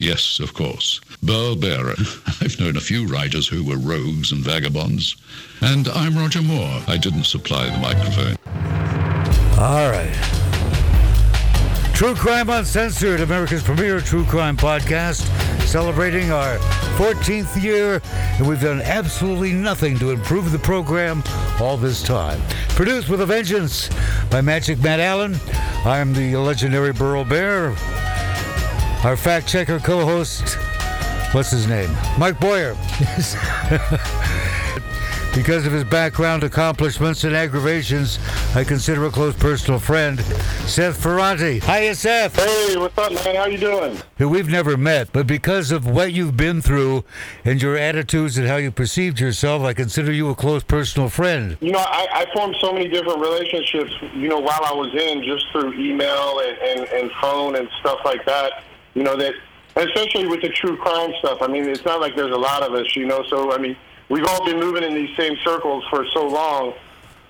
Yes, of course. Burl Barer. I've known a few writers who were rogues and vagabonds. And I'm Roger Moore. I didn't supply the microphone. All right. True Crime Uncensored, America's premier true crime podcast, celebrating our 14th year, and we've done absolutely nothing to improve the program all this time. Produced with a vengeance by Magic Matt Allen. I'm the legendary Burl Barer. Our fact checker co host, what's his name? Mike Boyer. Because of his background, accomplishments, and aggravations, I consider a close personal friend, Seth Ferranti. Hi, Seth. Hey, what's up, man? How you doing? Who we've never met, but because of what you've been through and your attitudes and how you perceived yourself, I consider you a close personal friend. You know, I, I formed so many different relationships, you know, while I was in, just through email and, and, and phone and stuff like that, you know, that, especially with the true crime stuff. I mean, it's not like there's a lot of us, you know, so, I mean, we've all been moving in these same circles for so long,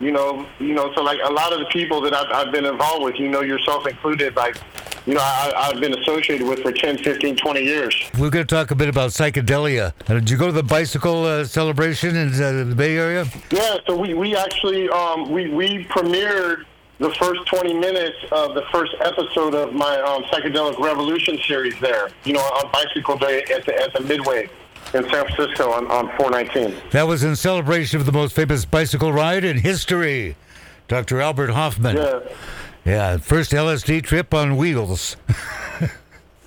you know, you know, so like a lot of the people that I've, I've been involved with, you know, yourself included, like, you know, I, I've been associated with for 10, 15, 20 years. We're going to talk a bit about psychedelia. Uh, did you go to the bicycle uh, celebration in uh, the Bay Area? Yeah, so we, we actually, um, we, we premiered the first 20 minutes of the first episode of my um, Psychedelic Revolution series there, you know, on Bicycle Day at the, at the Midway in San Francisco on, on 419. That was in celebration of the most famous bicycle ride in history, Dr. Albert Hofmann. Yeah. Yeah, first LSD trip on wheels.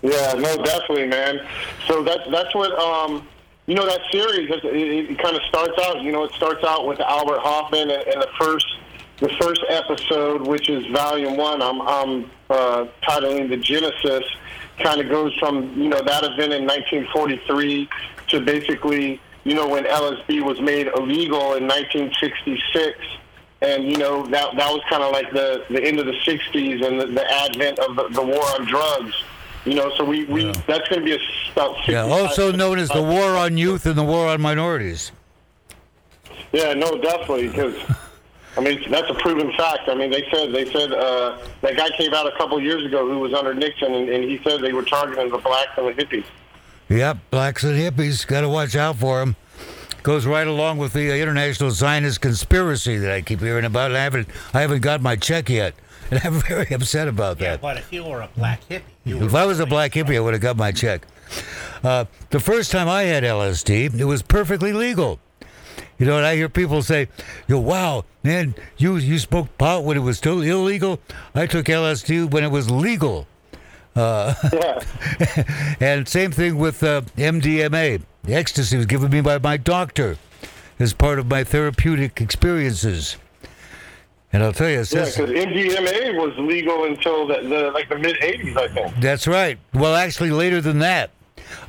Yeah, no, definitely, man. So that's that's what um, you know that series. It, it, it kind of starts out. You know, it starts out with Albert Hofmann and, and the first the first episode, which is Volume One. I'm I'm uh, titling the Genesis. Kind of goes from you know that event in 1943 to basically you know when LSD was made illegal in 1966 and you know that that was kind of like the the end of the '60s and the, the advent of the, the war on drugs. You know, so we, we Yeah. that's going to be a, about Yeah, also known as the war on youth and the war on minorities. Yeah, no, definitely because. I mean, that's a proven fact. I mean, they said they said uh, that guy came out a couple of years ago who was under Nixon, and, and he said they were targeting the blacks and the hippies. Yep, blacks and hippies, got to watch out for them. Goes right along with the uh, international Zionist conspiracy that I keep hearing about. And I haven't, I haven't got my check yet, and I'm very upset about Yeah, that. but if you were a black hippie, you If I was a black hippie, I would have got my check. Uh, the first time I had LSD, it was perfectly legal. You know, and I hear people say, "Yo, wow, man, you you smoked pot when it was still illegal. I took LSD when it was legal." Yeah, And same thing with uh, MDMA. Ecstasy was given me by my doctor as part of my therapeutic experiences. And I'll tell you, yeah, because MDMA was legal until the, the like the mid '80s, I think. that's right. Well, actually, later than that.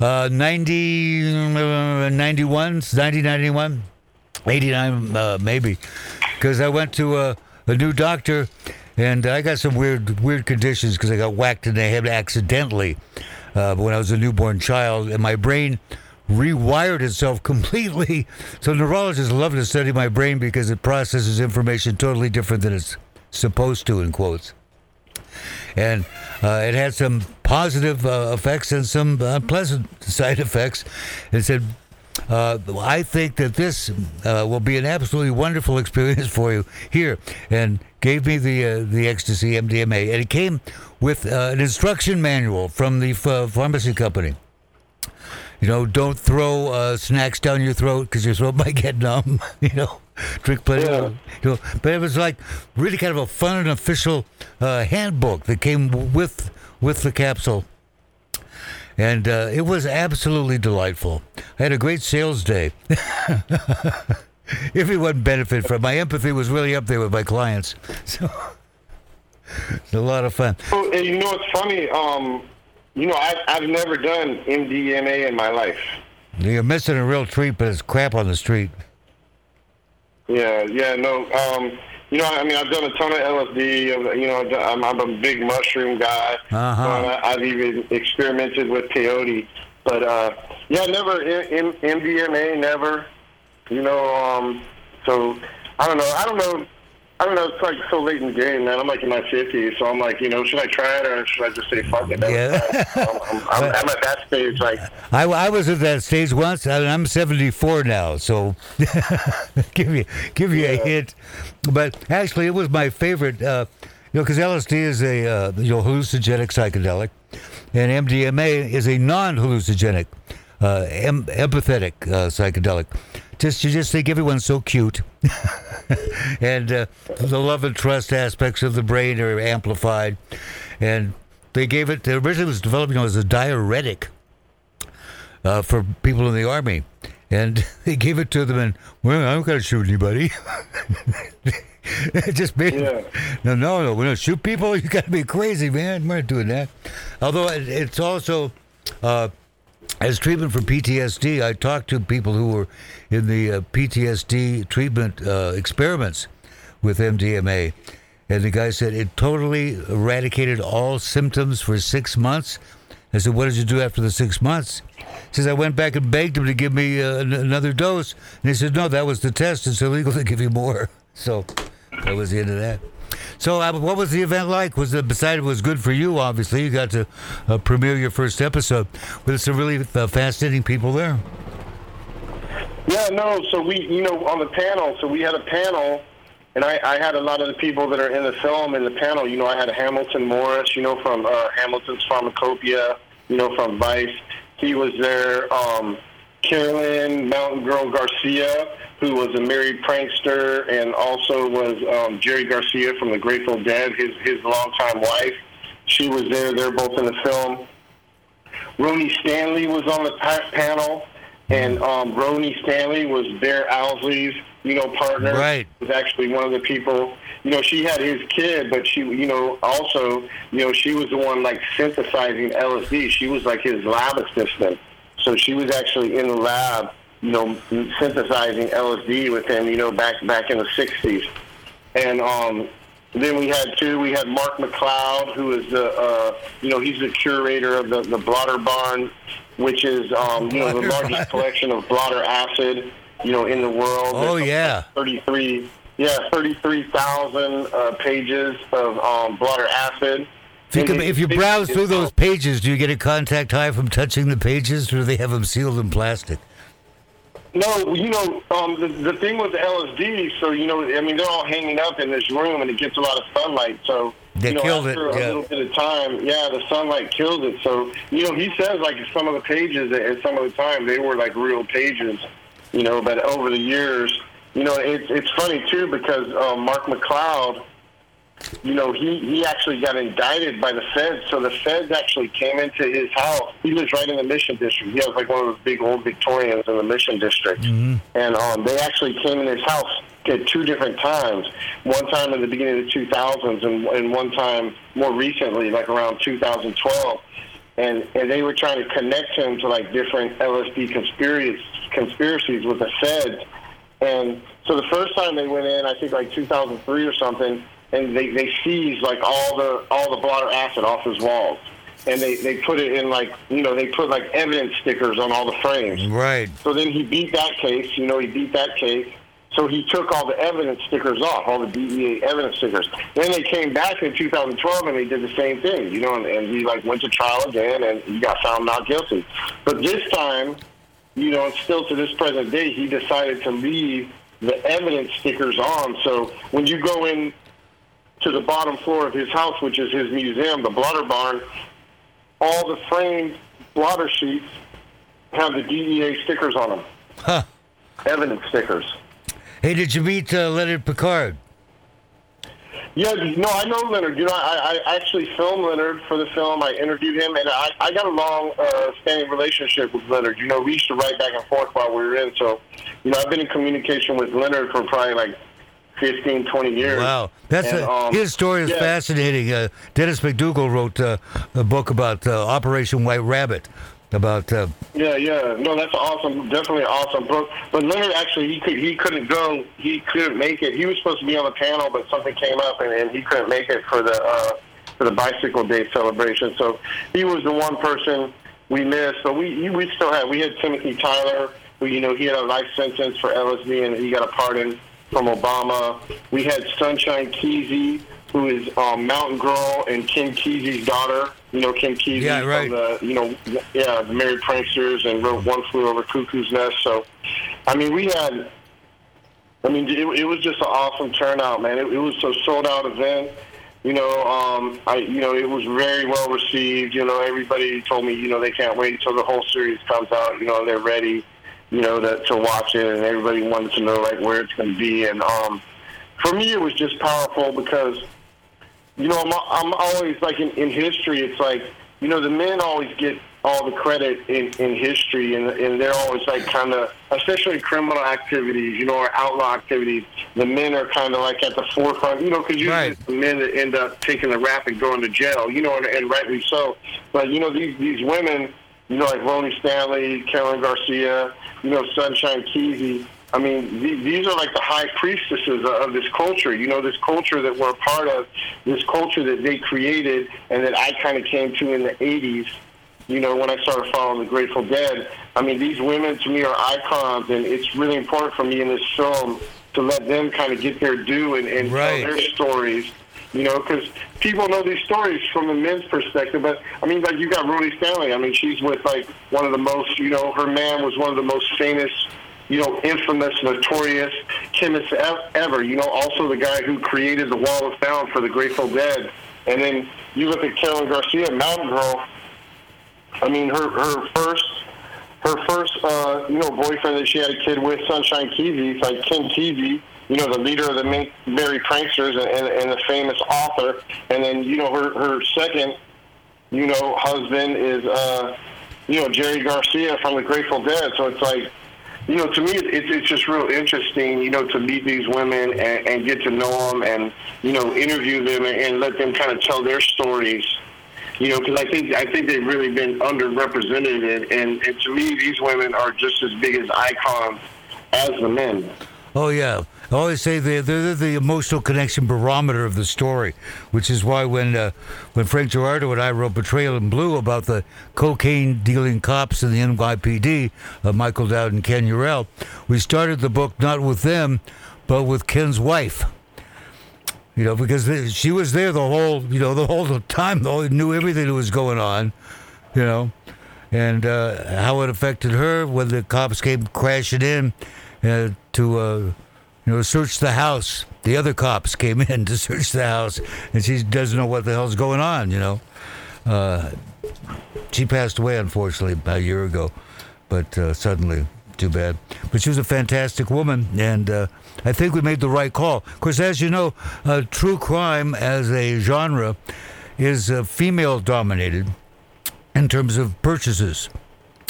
Uh, 90, uh, 91, 90, 91, 89, uh, maybe. Because I went to a, a new doctor and I got some weird weird conditions because I got whacked in the head accidentally uh, when I was a newborn child, and my brain rewired itself completely. So neurologists love to study my brain because it processes information totally different than it's supposed to, in quotes and uh, it had some positive uh, effects and some unpleasant side effects. It said, uh, "I think that this uh, will be an absolutely wonderful experience for you here," and gave me the uh, the ecstasy MDMA, and it came with uh, an instruction manual from the ph- pharmacy company. You know, don't throw uh, snacks down your throat because your throat might get numb. You know, drink plenty. Yeah. Of, you know, but it was like really kind of a fun and official uh, handbook that came with with the capsule, and uh, it was absolutely delightful. I had a great sales day. Everyone benefited from it. my empathy was really up there with my clients, so it's a lot of fun. Oh, and you know what's funny? Um, you know, I've, I've never done MDMA in my life. You're missing a real treat, but it's crap on the street. Yeah, yeah, no. Um, you know, I mean, I've done a ton of LSD. You know, I'm, I'm a big mushroom guy. Uh-huh. Uh, I've even experimented with peyote, but uh, yeah, never M- MDMA, never. You know, um, so I don't know. I don't know. I don't know. It's like so late in the game, man. I'm like in my 50s, so I'm like, you know, should I try it or should I just say fuck it? Yeah. I'm, I'm, I'm, I'm at that stage, like, I, I was at that stage once. and I'm 74 now, so give you give you a hint. But actually, it was my favorite. Uh, you know, because LSD is a uh, you know hallucinogenic psychedelic, and MDMA is a non-hallucinogenic, uh, em- empathetic uh, psychedelic. Just you just think everyone's so cute, and uh, the love and trust aspects of the brain are amplified, and they gave it. Originally, it was developed you know, as a diuretic uh, for people in the army, and they gave it to them, and well, I'm not gonna shoot anybody. It just made Yeah. no, no, no. We don't shoot people. You got to be crazy, man. We're not doing that. Although it, it's also uh, as treatment for PTSD. I talked to people who were in the uh, PTSD treatment uh, experiments with MDMA, and the guy said it totally eradicated all symptoms for six months. I said, "What did you do after the six months?" He says, "I went back and begged him to give me uh, an- another dose," and he said, "No, that was the test. It's illegal to give you more." So that was the end of that. So, uh, what was the event like? Was it besides it was good for you? Obviously, you got to uh, premiere your first episode with some really uh, fascinating people there. Yeah, no. So we, you know, on the panel, so we had a panel, and I, I had a lot of the people that are in the film in the panel. You know, I had Hamilton Morris, you know, from uh, Hamilton's Pharmacopoeia, you know, from Vice. He was there. Um, Carolyn Mountain Girl Garcia, who was a Merry Prankster, and also was um, Jerry Garcia from the Grateful Dead, his his longtime wife. She was there. They're both in the film. Rhoney Stanley was on the pa- panel, and um, Rhoney Stanley was Bear Owsley's, you know, partner. Right. Was actually one of the people. You know, she had his kid, but she, you know, also, you know, she was the one like synthesizing LSD. She was like his lab assistant, so she was actually in the lab, you know, synthesizing LSD with him. You know, back back in the '60s, and um, then we had two. We had Mark McCloud, who is the, uh, you know, he's the curator of the, the Blotter Barn, which is, um, you know, the largest collection of blotter acid, you know, in the world. Oh, There's yeah. 33, yeah, 33,000 uh, pages of um, blotter acid. If you, can, if you browse it- through those pages, do you get a contact high from touching the pages, or do they have them sealed in plastic? No, you know, um, the, the thing with the LSD, so, you know, I mean, they're all hanging up in this room and it gets a lot of sunlight. So, They you know, killed it, after a yeah. little bit of time, yeah, the sunlight kills it. So, you know, he says, like, some of the pages at some of the time, they were like real pages, you know, but over the years, you know, it's, it's funny, too, because um, Mark McCloud, you know, he, he actually got indicted by the feds. So the feds actually came into his house. He lives right in the Mission District. He has like one of those big old Victorians in the Mission District. And um, they actually came in his house at two different times. One time in the beginning of the 2000s and, and one time more recently, like around 2012. And, and they were trying to connect him to like different LSD conspiracies, conspiracies with the feds. And so the first time they went in, I think like 2003 or something, and they, they seized like all the all the blotter acid off his walls, and they, they put it in like you know they put like evidence stickers on all the frames. Right. So then he beat that case. You know he beat that case. So he took all the evidence stickers off, all the DEA evidence stickers. Then they came back in 2012 and they did the same thing, you know, and, and he like went to trial again and he got found not guilty. But this time, you know, and still to this present day, he decided to leave the evidence stickers on. So when you go in to the bottom floor of his house, which is his museum, the Blotter Barn, all the framed blotter sheets have the DEA stickers on them, Huh. evidence stickers. Hey, did you meet uh, Leonard Pickard? Yeah, no, I know Leonard. You know, I, I actually filmed Leonard for the film. I interviewed him, and I, I got a long uh, standing relationship with Leonard. You know, we used to write back and forth while we were in. So, you know, I've been in communication with Leonard for probably like 15, 20 years. Wow, that's And, a, um, his story is yeah. fascinating. Uh, Dennis McDougal wrote uh, a book about uh, Operation White Rabbit, about uh, Yeah, yeah. No, that's awesome. Definitely awesome. book. but Leonard actually he could he couldn't go. He couldn't make it. He was supposed to be on the panel, but something came up and, and he couldn't make it for the uh, for the bicycle day celebration. So he was the one person we missed. But we we still had we had Timothy Tyler. Who you know he had a life sentence for LSD and he got a pardon. From Obama. We had Sunshine Kesey, who is um, Mountain Girl and Ken Kesey's daughter. You know Ken Kesey Yeah, right. from the you know yeah the Merry Pranksters and wrote One Flew Over Cuckoo's Nest. So, I mean, we had. I mean, it, it was just an awesome turnout, man. It, it was a sold out event. You know, um, I you know it was very well received. You know, everybody told me you know they can't wait until the whole series comes out. You know, they're ready. You know, to, to watch it, and everybody wanted to know like where it's going to be. And um, for me, it was just powerful because you know, I'm, I'm always like in, in history. It's like you know, the men always get all the credit in, in history, and and they're always like kind of, especially criminal activities, you know, or outlaw activities. The men are kind of like at the forefront, you know, because usually Right. the men that end up taking the rap and going to jail, you know, and, and rightly so. But you know, these these women, you know, like Rhoney Stanley, Carolyn Garcia, you know, Sunshine Kesey. I mean, th- these are like the high priestesses of this culture. You know, this culture that we're a part of, this culture that they created, and that I kind of came to in the '80s. You know, when I started following the Grateful Dead. I mean, these women to me are icons, and it's really important for me in this film to let them kind of get their due and, and Right. tell their stories. You know, because people know these stories from the men's perspective. But I mean, like you got Rhoney Stanley. I mean, she's with like one of the most. You know, her man was one of the most famous. You know, infamous, notorious chemists ever. You know, also the guy who created the Wall of Sound for the Grateful Dead. And then you look at Carolyn Garcia, Mountain Girl. I mean, her her first her first uh, you know boyfriend that she had a kid with, Sunshine Kesey, like Ken Kesey, you know, the leader of the Merry Pranksters and, and, and the famous author. And then you know her her second you know husband is uh, you know Jerry Garcia from the Grateful Dead. So it's like. You know, to me, it's it's just real interesting. You know, to meet these women and, and get to know them, and you know, interview them and, and let them kind of tell their stories you know, because I think I think they've really been underrepresented, and, and, and to me, these women are just as big as icons as the men. Oh yeah, I always say they're, they're the emotional connection barometer of the story, which is why when uh, when Frank Girardi and I wrote Betrayal in Blue about the cocaine dealing cops in the NYPD, uh, Michael Dowd and Ken Eurell, we started the book not with them, but with Ken's wife. You know, because they- she was there the whole, you know, the whole time, though, knew everything that was going on, you know, and uh, how it affected her when the cops came crashing in uh, to, uh, you know, search the house. The other cops came in to search the house, and she doesn't know what the hell's going on, you know. Uh, she passed away, unfortunately, about a year ago, but uh, suddenly, too bad. But she was a fantastic woman, and uh, I think we made the right call. Of course, as you know, uh, true crime as a genre is uh, female dominated in terms of purchases.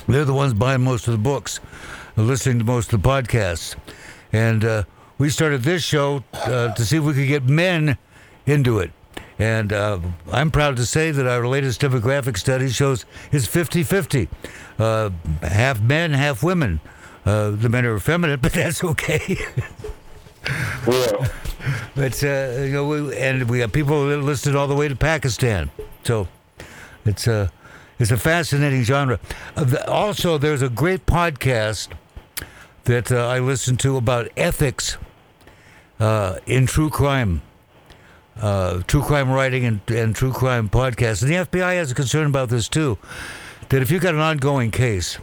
They're the ones buying most of the books, listening to most of the podcasts. And uh, we started this show uh, to see if we could get men into it. And uh, I'm proud to say that our latest demographic study shows it's 50 50. Uh, half men, half women. Uh, the men are effeminate, but that's okay. Yeah. But uh, you know, we, and we have people listed all the way to Pakistan. So it's a it's a fascinating genre. Uh, also, there's a great podcast that uh, I listen to about ethics uh, in true crime. Uh, true crime writing and, and true crime podcasts. And the FBI has a concern about this too. That if you've got an ongoing case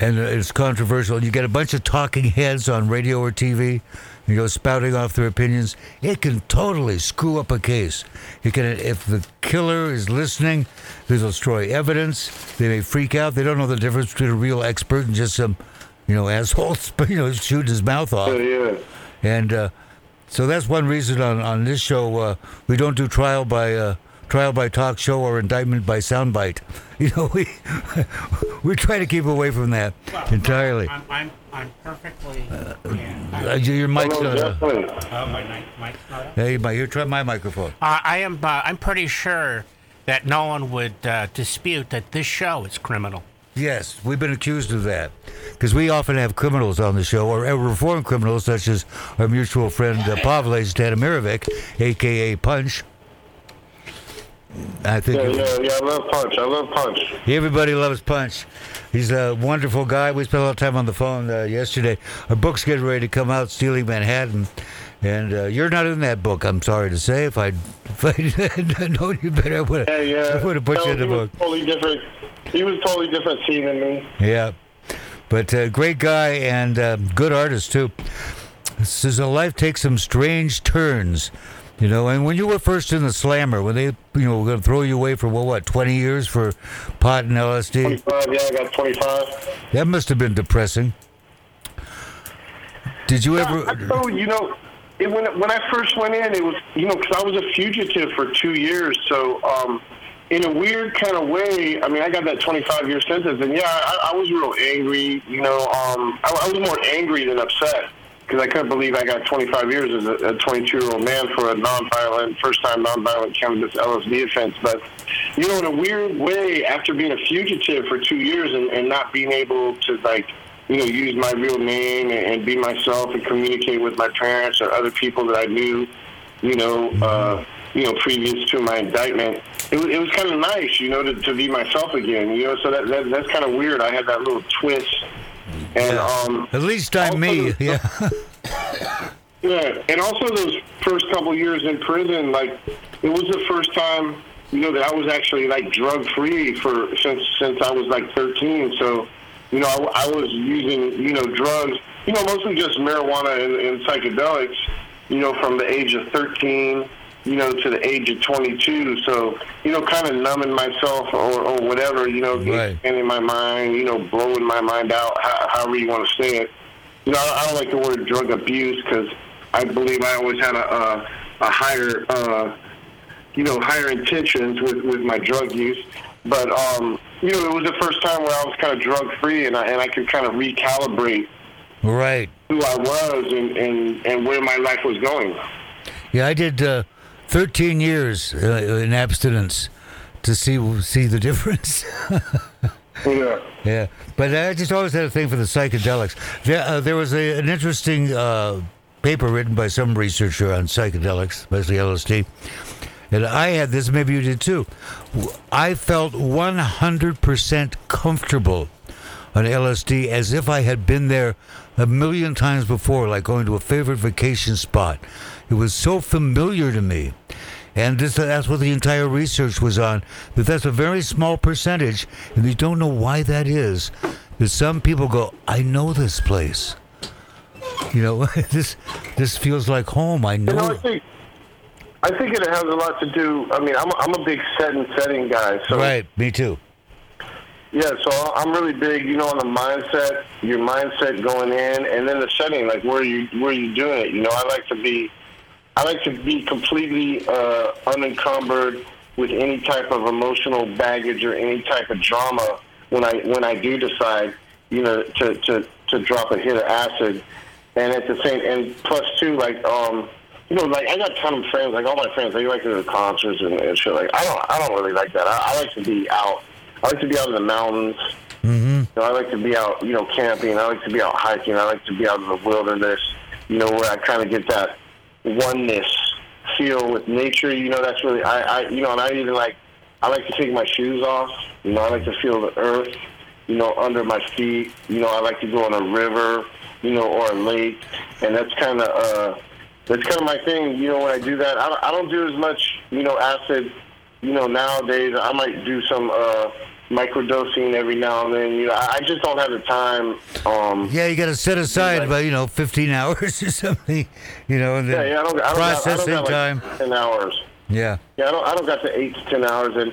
and it's controversial, you get a bunch of talking heads on radio or TV, you know, spouting off their opinions, it can totally screw up a case. It can, if the killer is listening, they'll destroy evidence. They may freak out. They don't know the difference between a real expert and just some, you know, asshole, you know, shooting his mouth off. Yeah, yeah. And uh, so that's one reason on, on this show uh, we don't do trial by uh, trial by talk show or indictment by soundbite. You know, we we try to keep away from that Well, entirely. I'm, I'm, I'm perfectly. yeah, Uh, I, your mic's Oh, no, not. Uh, definitely. oh, my mic, mic's not up. hey, my, here, try my microphone. Uh, I am. Uh, I'm pretty sure that no one would uh, dispute that this show is criminal. Yes, we've been accused of that because we often have criminals on the show, or reformed criminals such as our mutual friend uh, Pavle Stanimirovic, aka Punch. I think Yeah, yeah, yeah. I love Punch. I love Punch. everybody loves Punch. He's a wonderful guy. We spent a lot of time on the phone uh, yesterday. Our book's getting ready to come out, Stealing Manhattan. And uh, you're not in that book, I'm sorry to say. If I'd, if I'd known you better, I would Yeah, yeah. have, I would have put No, you in the book. Totally different. He was totally different scene than me. Yeah. But uh, great guy and uh, good artist, too. Says a life takes some strange turns. You know, and when you were first in the slammer, when they, you know, were going to throw you away for, well, what, 20 years for pot and LSD, 25, yeah, I got 25. that must have been depressing. Did you I ever? told you know, it, when when I first went in, it was you know because I was a fugitive for two years. So um, in a weird kind of way, I mean, I got that 25 year sentence, and yeah, I, I was real angry. You know, um, I, I was more angry than upset because I couldn't believe I got 25 years as a 22 year old man for a nonviolent, first time nonviolent cannabis LSD offense. But you know, in a weird way, after being a fugitive for two years and, and not being able to like you know, use my real name and, and be myself and communicate with my parents or other people that I knew, you know, uh, you know, previous to my indictment. It was, it was kind of nice, you know, to, to be myself again, you know, so that, that that's kind of weird. I had that little twist. And, um, At least I'm me. Also- Yeah. yeah, and also those first couple years in prison, like it was the first time, you know, that I was actually like drug free for since since I was like 13. So, you know, I, I was using you know drugs, you know, mostly just marijuana and, and psychedelics, you know, from the age of 13, you know, to the age of 22. So, you know, kind of numbing myself or, or whatever, you know, Right. expanding my mind, you know, blowing my mind out, how, however you want to say it. You know, I I don't like the word drug abuse because I believe I always had a a, a higher, uh, you know, higher intentions with, with my drug use. But um, you know, it was the first time where I was kind of drug free and I and I could kind of recalibrate right. who I was and, and, and where my life was going. Yeah, I did uh, 13 years uh, in abstinence to see see the difference. Yeah. Yeah, but I just always had a thing for the psychedelics. There, uh, there was a, an interesting uh, paper written by some researcher on psychedelics, especially LSD. And I had this, maybe you did too. I felt 100% comfortable on LSD as if I had been there a million times before, like going to a favorite vacation spot. It was so familiar to me. And this, that's what the entire research was on. That that's a very small percentage, and we don't know why that is. That some people go, I know this place. You know, this this feels like home. I know, I think it has a lot to do. I mean, I'm I'm a big set and setting guy, so Right, me too. Yeah, so I'm really big, you know, on the mindset, your mindset going in, and then the setting, like where you where you doing it. You know, I like to be, I like to be completely uh, unencumbered with any type of emotional baggage or any type of drama when I when I do decide, you know, to to to drop a hit of acid, and at the same and plus two, like um. You know, like I got a ton of friends, like all my friends, they like to go to concerts and, and shit. Like I don't, I don't really like that. I, I like to be out. I like to be out in the mountains. Mm-hmm. You know, I like to be out, you know, camping. I like to be out hiking. I like to be out in the wilderness. You know, where I kind of get that oneness feel with nature. You know, that's really I, I, you know, and I even like I like to take my shoes off. You know, I like to feel the earth. You know, under my feet. You know, I like to go on a river. You know, or a lake, and that's kind of uh, that's kind of my thing. You know, when I do that, I don't, I don't do as much. You know, acid. You know, nowadays I might do some. uh microdosing every now and then. You know, I I just don't have the time. Um, Yeah, you got to set aside Like- about you know 15 hours or something. You know, and yeah, then yeah, I don't, I don't got, I processing don't got time. like ten hours. Yeah. Yeah, I don't, I don't got the eight to ten hours, and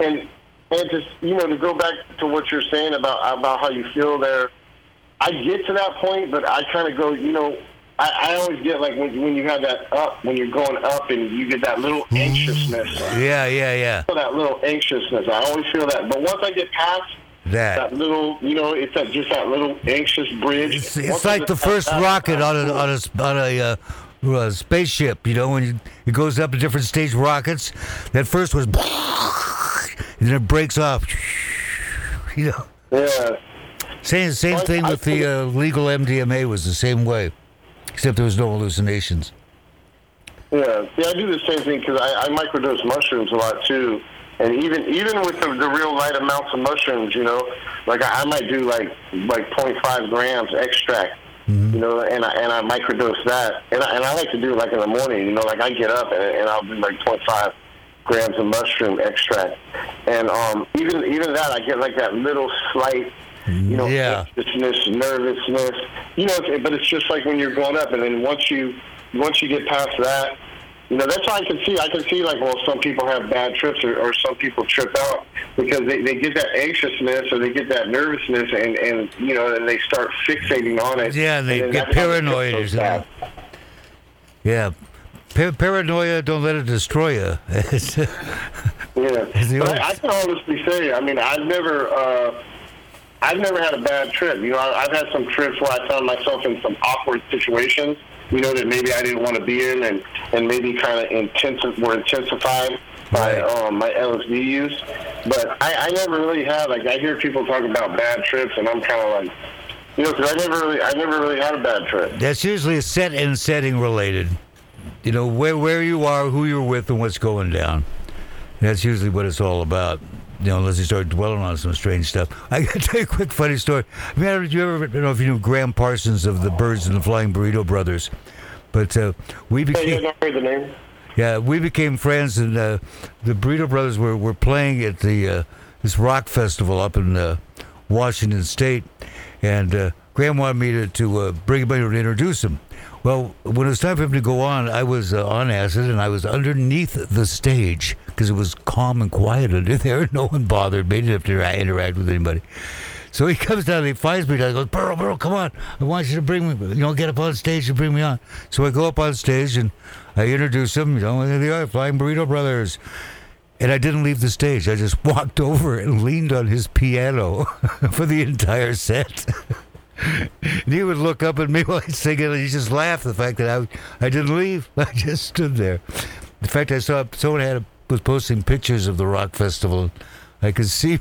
and and just you know to go back to what you're saying about about how you feel there. I get to that point, but I kind of go, you know, I, I always get like when when you have that up, when you're going up, and you get that little anxiousness. Yeah, yeah, yeah. feel that little anxiousness. I always feel that, but once I get past That. that little, you know, it's that just that little anxious bridge. It's, it's like the first that, rocket on a on a on a, uh, uh, spaceship. You know, when you, it goes up to different stage rockets. That first was, and then it breaks off. You know, Yeah. same same thing I- with the uh, legal MDMA was the same way, except there was no hallucinations. Yeah, yeah, I do the same thing because I, I microdose mushrooms a lot too, and even even with the, the real light amounts of mushrooms, you know, like I, I might do like like 0.5 grams extract, you know, and I and I microdose that, and I, and I like to do it like in the morning, you know, like I get up and, and I'll do like 0.5 grams of mushroom extract, and um, even even that I get like that little slight. You know, Yeah. nervousness, nervousness. You know, but it's just like when you're growing up, and then once you once you get past that, you know, that's how I can see. I can see like, well, some people have bad trips, or, or some people trip out because they, they get that anxiousness or they get that nervousness, and and you know, and they start fixating on it. Yeah, they get that's how the trip paranoid something. Yeah. Pa- paranoia, don't let it destroy you. Yeah, but I, I can honestly say, I mean, I've never, uh, I've never had a bad trip. You know, I've had some trips where I found myself in some awkward situations. You know that maybe I didn't want to be in, and and maybe kind of intensive were intensified by um, my LSD use. But I, I never really had like I hear people talk about bad trips, and I'm kind of like, you know, because I never really, I never really had a bad trip. That's usually a set and setting related. You know, where where you are, who you're with, and what's going down. That's usually what it's all about. You know, unless you start dwelling on some strange stuff. I got to tell you a quick funny story. I mean, I don't- you ever I don't know if you knew Gram Parsons of the Byrds and the Flying Burrito Brothers, but uh, we became guys heard the name? yeah we became friends, and uh, the Burrito Brothers were, were playing at the uh, this rock festival up in uh, Washington State, and uh, Gram wanted me to, to uh, bring him in to introduce him. Well, when it was time for him to go on, I was uh, on acid and I was underneath the stage because it was calm and quiet under there. No one bothered me. Didn't have to interact with anybody. So he comes down and he finds me. And I go, Burl, Burl, come on. I want you to bring me, you know, get up on stage and bring me on. So I go up on stage and I introduce him, you know, they are, Flying Burrito Brothers. And I didn't leave the stage. I just walked over and leaned on his piano for the entire set. And he would look up at me while he's singing, and he just laughed the fact that I, I didn't leave. I just stood there. In fact, I saw someone had a, was posting pictures of the rock festival. I could see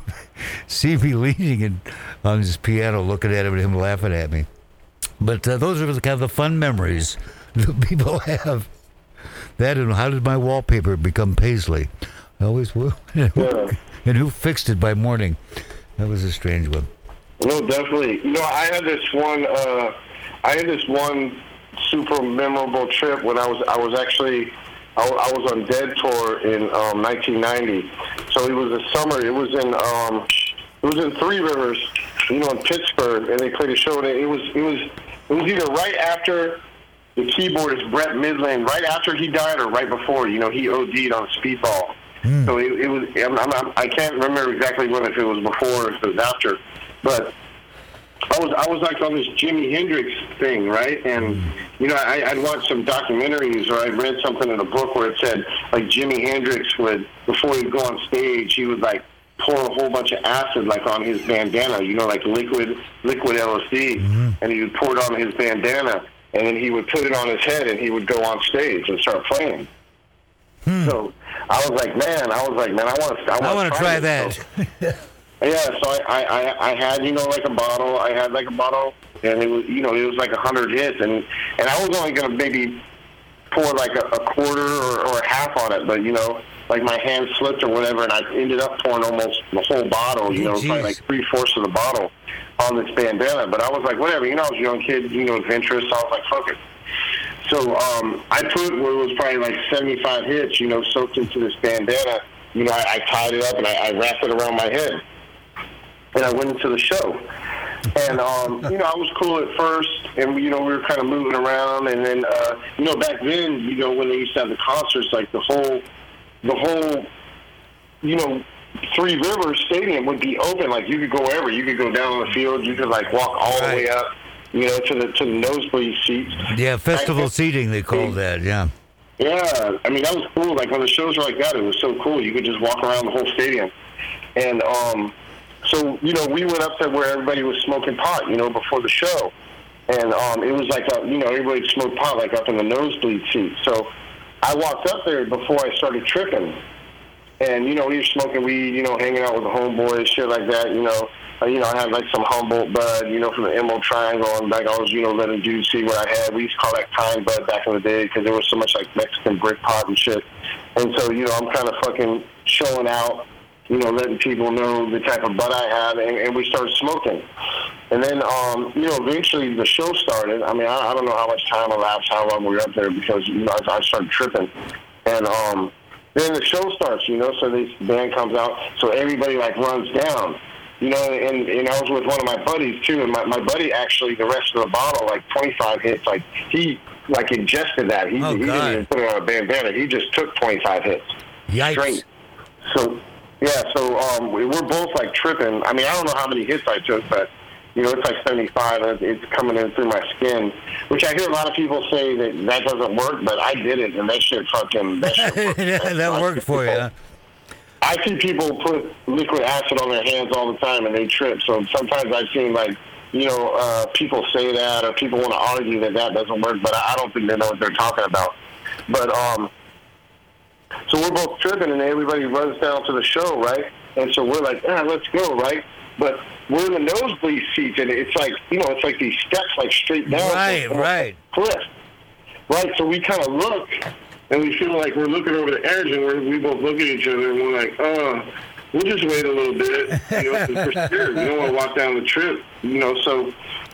see me leaning and on his piano, looking at him, and him laughing at me. But uh, those are the kind of the fun memories that people have. That and how did my wallpaper become paisley? I always will. And who fixed it by morning? That was a strange one. No, definitely. You know, I had this one. Uh, I had this one super memorable trip when I was I was actually I, I was on Dead tour in um, 1990. So it was a summer. It was in um, it was in Three Rivers, you know, in Pittsburgh, and they played a show. And it was it was it was either right after the keyboardist Brent Mydland, right after he died, or right before. You know, he OD'd on speedball. So it, it was. I'm, I'm, I can't remember exactly when if it was before or if it was after, but I was I was like on this Jimi Hendrix thing, right? And you know, I, I'd watched some documentaries or I read something in a book where it said like Jimi Hendrix would before he'd go on stage, he would like pour a whole bunch of acid like on his bandana, you know, like liquid liquid LSD, and he would pour it on his bandana, and then he would put it on his head, and he would go on stage and start playing. So I was like, man, I was like, man, I want to, I want to try this. that. Yeah, so I, I, I, I had, you know, like a bottle. I had like a bottle, and it was, you know, it was like a hundred hits, and and I was only gonna maybe pour like a, a quarter or, or a half on it, but you know, like my hand slipped or whatever, and I ended up pouring almost the whole bottle. You know, Jeez. probably like three fourths of the bottle on this bandana. But I was like, whatever, you know, I was a young kid, you know, adventurous. So I was like, fuck it. So um, I put what was probably like 75 hits, you know, soaked into this bandana. You know, I, I tied it up and I, I wrapped it around my head and I went into the show. And um, you know, I was cool at first, and you know, we were kind of moving around. And then, uh, you know, back then, you know, when they used to have the concerts, like the whole, the whole, you know, Three Rivers Stadium would be open. Like you could go wherever. You could go down on the field. You could like walk all the way up, you know, to the to the nosebleed seats. Yeah, festival seating they call that. Yeah. Yeah, I mean that was cool. Like when the shows were like that, it was so cool. You could just walk around the whole stadium, and um, so you know we went up to where everybody was smoking pot, you know, before the show, and um, it was like a, you know everybody smoked pot like up in the nosebleed seat. So I walked up there before I started tripping, and you know we were smoking weed, you know, hanging out with the homeboys, shit like that, you know. uh, you know, I had like some Humboldt bud, you know, from the Emerald Triangle, and like I was, you know, letting dudes see what I had. We used to call that kind bud back in the day because there was so much like Mexican brick pot and shit. And so, you know, I'm kind of fucking showing out, you know, letting people know the type of bud I had, and, and we started smoking. And then, um, you know, eventually the show started. I mean, I, I don't know how much time elapsed, how long we were up there, because you know, I, I started tripping, and um, then the show starts. You know, so this band comes out, so everybody like runs down. You know, and, and I was with one of my buddies too, and my, my buddy actually the rest of the bottle, like 25 hits, like he like ingested that. He, Oh, he God. didn't even put it on a bandana. He just took 25 hits Yikes. straight. So yeah, so um, we we're both like tripping. I mean, I don't know how many hits I took, but you know, it's like 75. It's coming in through my skin, which I hear a lot of people say that that doesn't work, but I did it, and that shit fucking that shit worked. that worked for you. huh? I see people put liquid acid on their hands all the time, and they trip. So sometimes I've seen like. You know, uh, people say that, or people want to argue that that doesn't work, but I I don't think they know what they're talking about. But um, so we're both tripping, and everybody runs down to the show, right? And so we're like, ah, let's go, right? But we're in the nosebleed seats, and it's like, you know, it's like these steps, like straight down. Right, right. Cliff. Right, so we kind of look, and we feel like we're looking over the edge, and we're, we both look at each other, and we're like, oh, we'll just wait a little bit, you know, we're scared. We don't want to walk down the trip, you know, so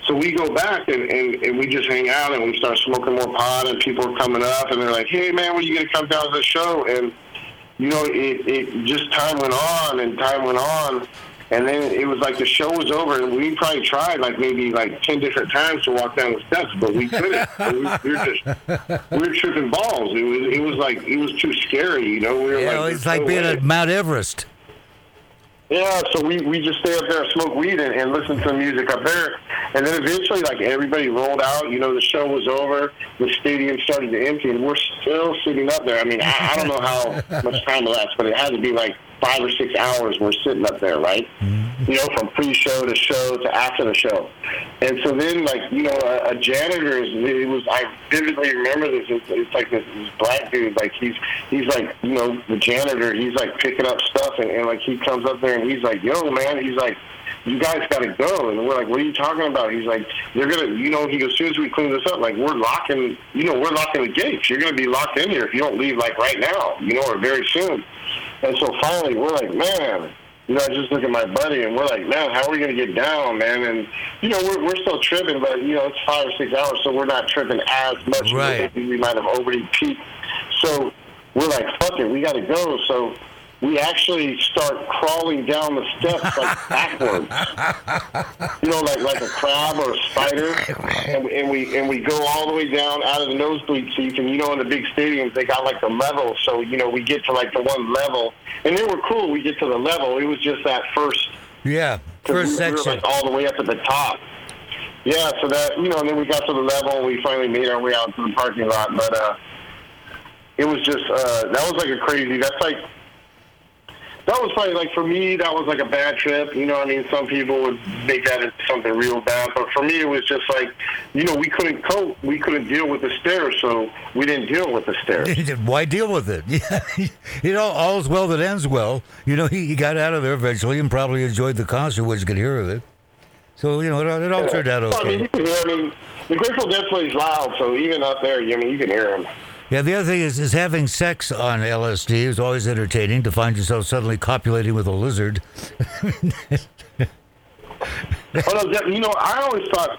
so we go back and, and, and we just hang out and we start smoking more pot and people are coming up and they're like, hey man, when are you gonna come down to the show? And you know, it, it just time went on and time went on, and then it was like the show was over and we probably tried like maybe like ten different times to walk down the steps, but we couldn't. we, we were just we were tripping balls. It was it was like it was too scary, you know. We were know, like, it's "There's like being way." at Mount Everest. Yeah, so we, we just stay up there and smoke weed and, and listen to the music up there. And then eventually, like, everybody rolled out. You know, the show was over. The stadium started to empty, and we're still sitting up there. I mean, I, I don't know how much time elapsed, but it had to be like five or six hours we're sitting up there, right? Mm-hmm. You know, from pre-show to show to after the show. And so then, like, you know, a, a janitor is, it was, I vividly remember this. It's, it's like this, this black dude, like, he's, he's like, you know, the janitor, he's like picking up stuff, and, and like, he comes up there and he's like, yo, man, he's like, you guys got to go. And we're like, what are you talking about? He's like, they're going to, you know, he goes, as soon as we clean this up, like, we're locking, you know, we're locking the gates. You're going to be locked in here if you don't leave, like, right now, you know, or very soon. And so finally, we're like, man, you know, I just look at my buddy and we're like, man, how are we going to get down, man? And, you know, we're, we're still tripping, but, you know, it's five or six hours, so we're not tripping as much. Right. Maybe we might have already peaked. So we're like, fuck it, we got to go. So we actually start crawling down the steps like backwards. You know, like like a crab or a spider, and, and we and we go all the way down out of the nosebleed seats. And you know, in the big stadiums, they got like the level. So you know, we get to like the one level, and they were cool. We get to the level. It was just that first Yeah, first we, we were section. like all the way up at the top. Yeah, so that you know, and then we got to the level, and we finally made our way out to the parking lot. But uh, it was just uh, that was like a crazy. That's like that was probably like for me, that was like a bad trip. You know, what I mean, some people would make that into something real bad, but for me, it was just like, you know, we couldn't cope, we couldn't deal with the stairs, so we didn't deal with the stairs. Why deal with it? you know, all's well that ends well. You know, he, he got out of there eventually and probably enjoyed the concert, which you could hear of it. So, you know, it, it all turned out okay. I mean, you can hear. I mean, the Grateful Dead plays loud, so even up there, I mean, you can hear them. Yeah, the other thing is, is having sex on LSD is always entertaining to find yourself suddenly copulating with a lizard. Oh no, you know, I always thought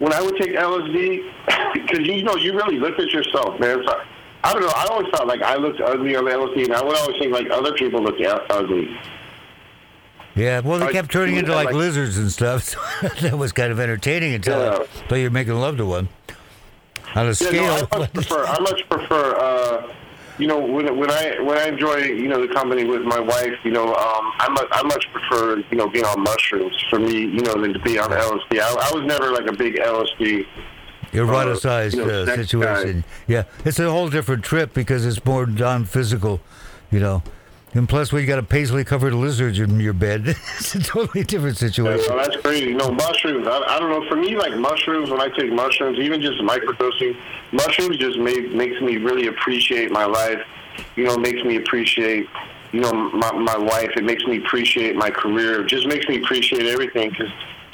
when I would take LSD, because you know, you really look at yourself, man. So, I don't know. I always thought like I looked ugly on LSD, and I would always think like other people look u- ugly. Yeah, well, they Like, kept turning into like, like- lizards and stuff. So that was kind of entertaining until Yeah. until you're making love to one. On a Yeah, no, I much prefer. I much prefer. Uh, you know, when when I when I enjoy you know the company with my wife, you know, um, I much I much prefer you know being on mushrooms for me, you know, than to be on LSD. I, I was never like a big LSD. eroticized you know, uh, situation. Yeah, it's a whole different trip because it's more non-physical, you know. And plus, you got a paisley covered lizard in your bed, it's a totally different Yeah, situation. well, that's crazy. No mushrooms. I, I don't know. For me, like mushrooms, when I take mushrooms, even just microdosing, mushrooms just make, makes me really appreciate my life. You know, makes me appreciate you know, my, my wife. It makes me appreciate my career. It just makes me appreciate everything because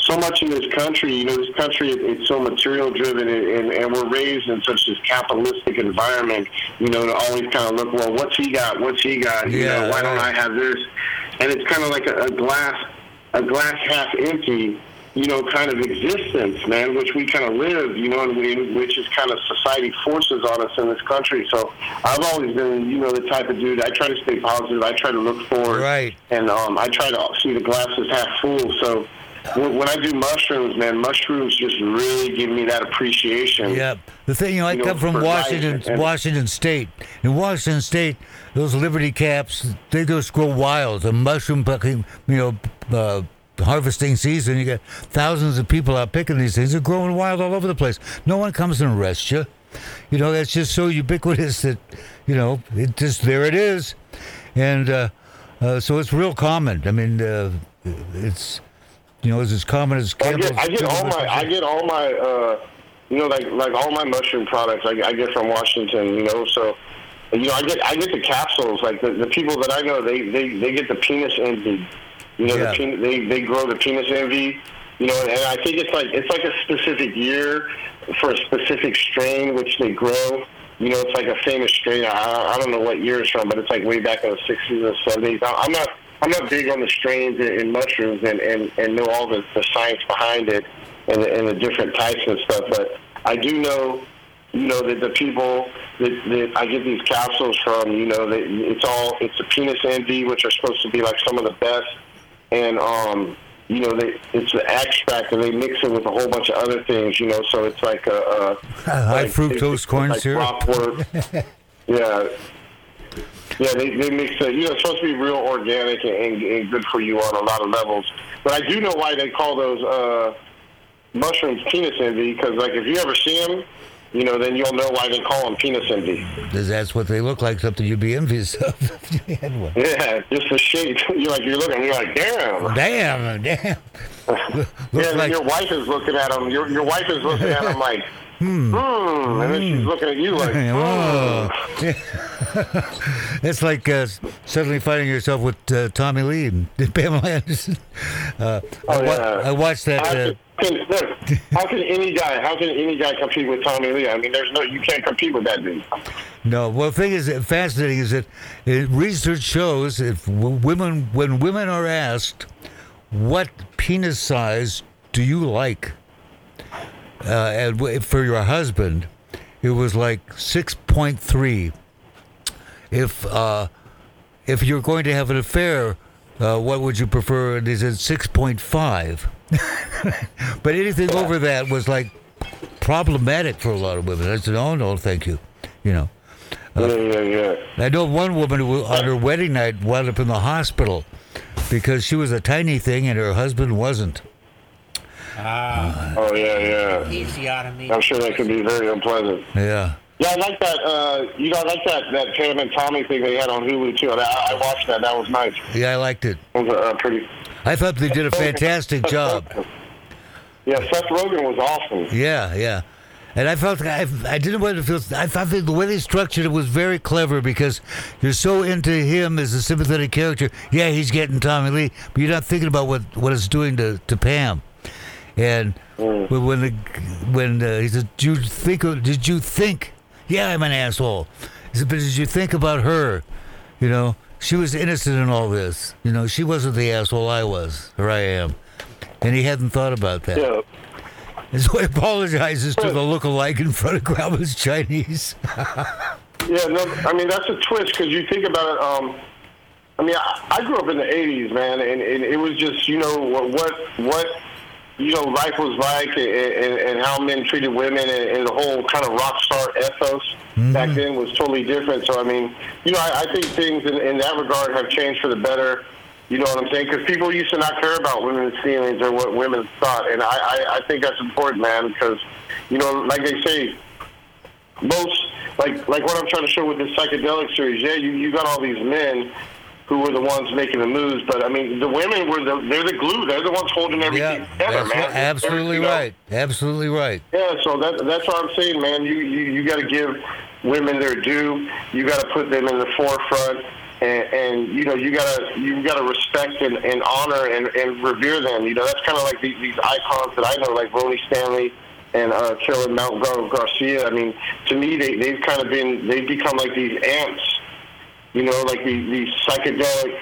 so much in this country, you know, this country it, it's so material driven, and, and, and we're raised in such this capitalistic environment. You know, to always kind of look, well, what's he got? What's he got? You Yeah, know, why don't I have this? And it's kind of like a, a glass, a glass half empty. You know, kind of existence, man, which we kind of live, you know, and we, which is kind of society forces on us in this country. So I've always been, you know, the type of dude. I try to stay positive. I try to look forward Right. and um, I try to see the glasses half full. So when, I do mushrooms, man, mushrooms just really give me that appreciation. Yeah, the thing you know, I You know, come from Washington, and- Washington State. In Washington State, those Liberty caps, they just grow wild. The mushroom, picking, you know, uh, harvesting season, you got thousands of people out picking these things. They're growing wild all over the place. No one comes and arrests you. You know, that's just so ubiquitous that, you know, it just there it is, and uh, uh, so it's real common. I mean, uh, it's you know, it's as common as I get, I get all my, I get all my, uh, you know, like like all my mushroom products I, I get from Washington. You know, so you know, I get I get the capsules. Like the, the people that I know, they they, they get the penis envy. You know, Yeah. the pen, they they grow the penis envy. You know, and I think it's like it's like a specific year for a specific strain which they grow. You know, it's like a famous strain. I, I don't know what year it's from, but it's like way back in the sixties or seventies. I'm not I'm not big on the strains in, in mushrooms and, and, and know all the, the science behind it and the, and the different types and stuff. But I do know, you know, that the people that, that I get these capsules from, you know, that it's all it's the penis envy, which are supposed to be like some of the best, and um, you know, they, it's the extract, and they mix it with a whole bunch of other things, you know. So it's like a, a High like, fructose corn like syrup. Yeah. Yeah, they, they mix it. You know, it's supposed to be real organic and, and, good for you on a lot of levels. But I do know why they call those uh, mushrooms penis envy, because, like, if you ever see them, you know, then you'll know why they call them penis envy. Because that's what they look like, something you'd be envious of if you had one. Yeah, just the shape. You're like, you're looking, you're like, damn. Damn, damn. Yeah, like, your wife is looking at them. Your, your wife is looking at them like, hmm. And then she's looking at you like, hmm. it's like uh, suddenly finding yourself with uh, Tommy Lee and Pamela Anderson. Uh, I, Oh, wa- yeah. I watched that. How Uh, can, look, how can any guy? How can any guy compete with Tommy Lee? I mean, there's no. You can't compete with that dude. No, well, the thing is fascinating is that uh, research shows if women, when women are asked, what penis size do you like, uh, and w- for your husband, it was like six point three. If uh, if you're going to have an affair, uh, what would you prefer? And They said six point five. but anything over that was like problematic for a lot of women. I said, "Oh no, thank you," you know. yeah, yeah, yeah. I know one woman who, on her wedding night, wound up in the hospital because she was a tiny thing and her husband wasn't. Ah, Oh yeah, yeah. easy out of me. I'm sure that could be very unpleasant. Yeah. Yeah, I like that. Uh, you know, I like that that Pam and Tommy thing they had on Hulu too. I, I watched that. That was nice. Yeah, I liked it. It was uh, pretty. I thought they did a fantastic job. Yeah, Seth Rogen was awesome. Yeah, yeah. And I felt I, I didn't want to feel. I thought the way they structured it was very clever because you're so into him as a sympathetic character. Yeah, he's getting Tommy Lee, but you're not thinking about what what it's doing to, to Pam. And when when, the, when uh, he said, "Did you think? Did you think? Yeah, I'm an asshole." He said, "But did you think about her? You know, she was innocent in all this. You know, she wasn't the asshole I was, or I am." And he hadn't thought about that. Yeah. And so he apologizes to the look-alike in front of Grauman's Chinese. Yeah, no, I mean that's a twist because you think about it. Um, I mean, I, I grew up in the '80s, man, and, and it was just you know what what what you know life was like, and, and, and how men treated women, and, and the whole kind of rock star ethos mm-hmm. back then was totally different. So I mean, you know, I, I think things in, in that regard have changed for the better. You know what I'm saying? Because people used to not care about women's feelings or what women thought, and I, I, I think that's important, man. Because you know, like they say, most like like what I'm trying to show with this psychedelic series. Yeah, you you got all these men who were the ones making the moves, but I mean the women were the they're the glue. They're the ones holding everything Yeah, together, that's man. right. absolutely You know? right. Absolutely right. Yeah, so that that's what I'm saying, man. You you, you got to give women their due. You got to put them in the forefront. and, and you know you gotta you gotta respect and, and honor and, and revere them. You know that's kind of like these, these icons that I know, like Rhoney Stanley and uh, Killer Mount Gar- Garcia. I mean, to me, they they've kind of been they've become like these aunts. You know, like these, these psychedelic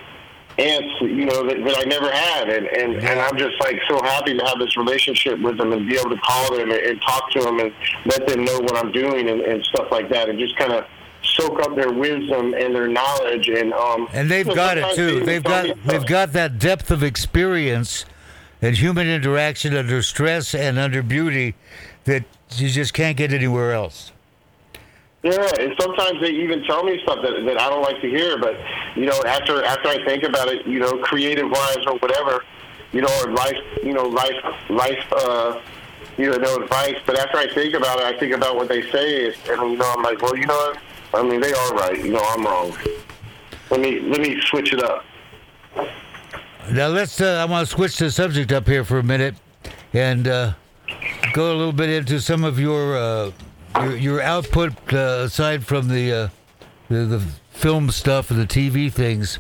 aunts. You know that, that I never had, and and and I'm just like so happy to have this relationship with them and be able to call them and, and talk to them and let them know what I'm doing and, and stuff like that, and just kind of soak up their wisdom and their knowledge and um And they've you know, got it too. they They've got they've got that depth of experience and human interaction under stress and under beauty that you just can't get anywhere else. Yeah, and sometimes they even tell me stuff that, that I don't like to hear. But you know, after after I think about it, you know, creative wise or whatever, you know, or life, you know, life, life, uh, you know, no advice. But after I think about it, I think about what they say, and you know, I'm like, well, you know what? I mean, they are right. You know, I'm wrong. Let me let me switch it up. Now let's. Uh, I want to switch the subject up here for a minute, and uh, go a little bit into some of your uh, your, your output uh, aside from the, uh, the the film stuff and the TV things.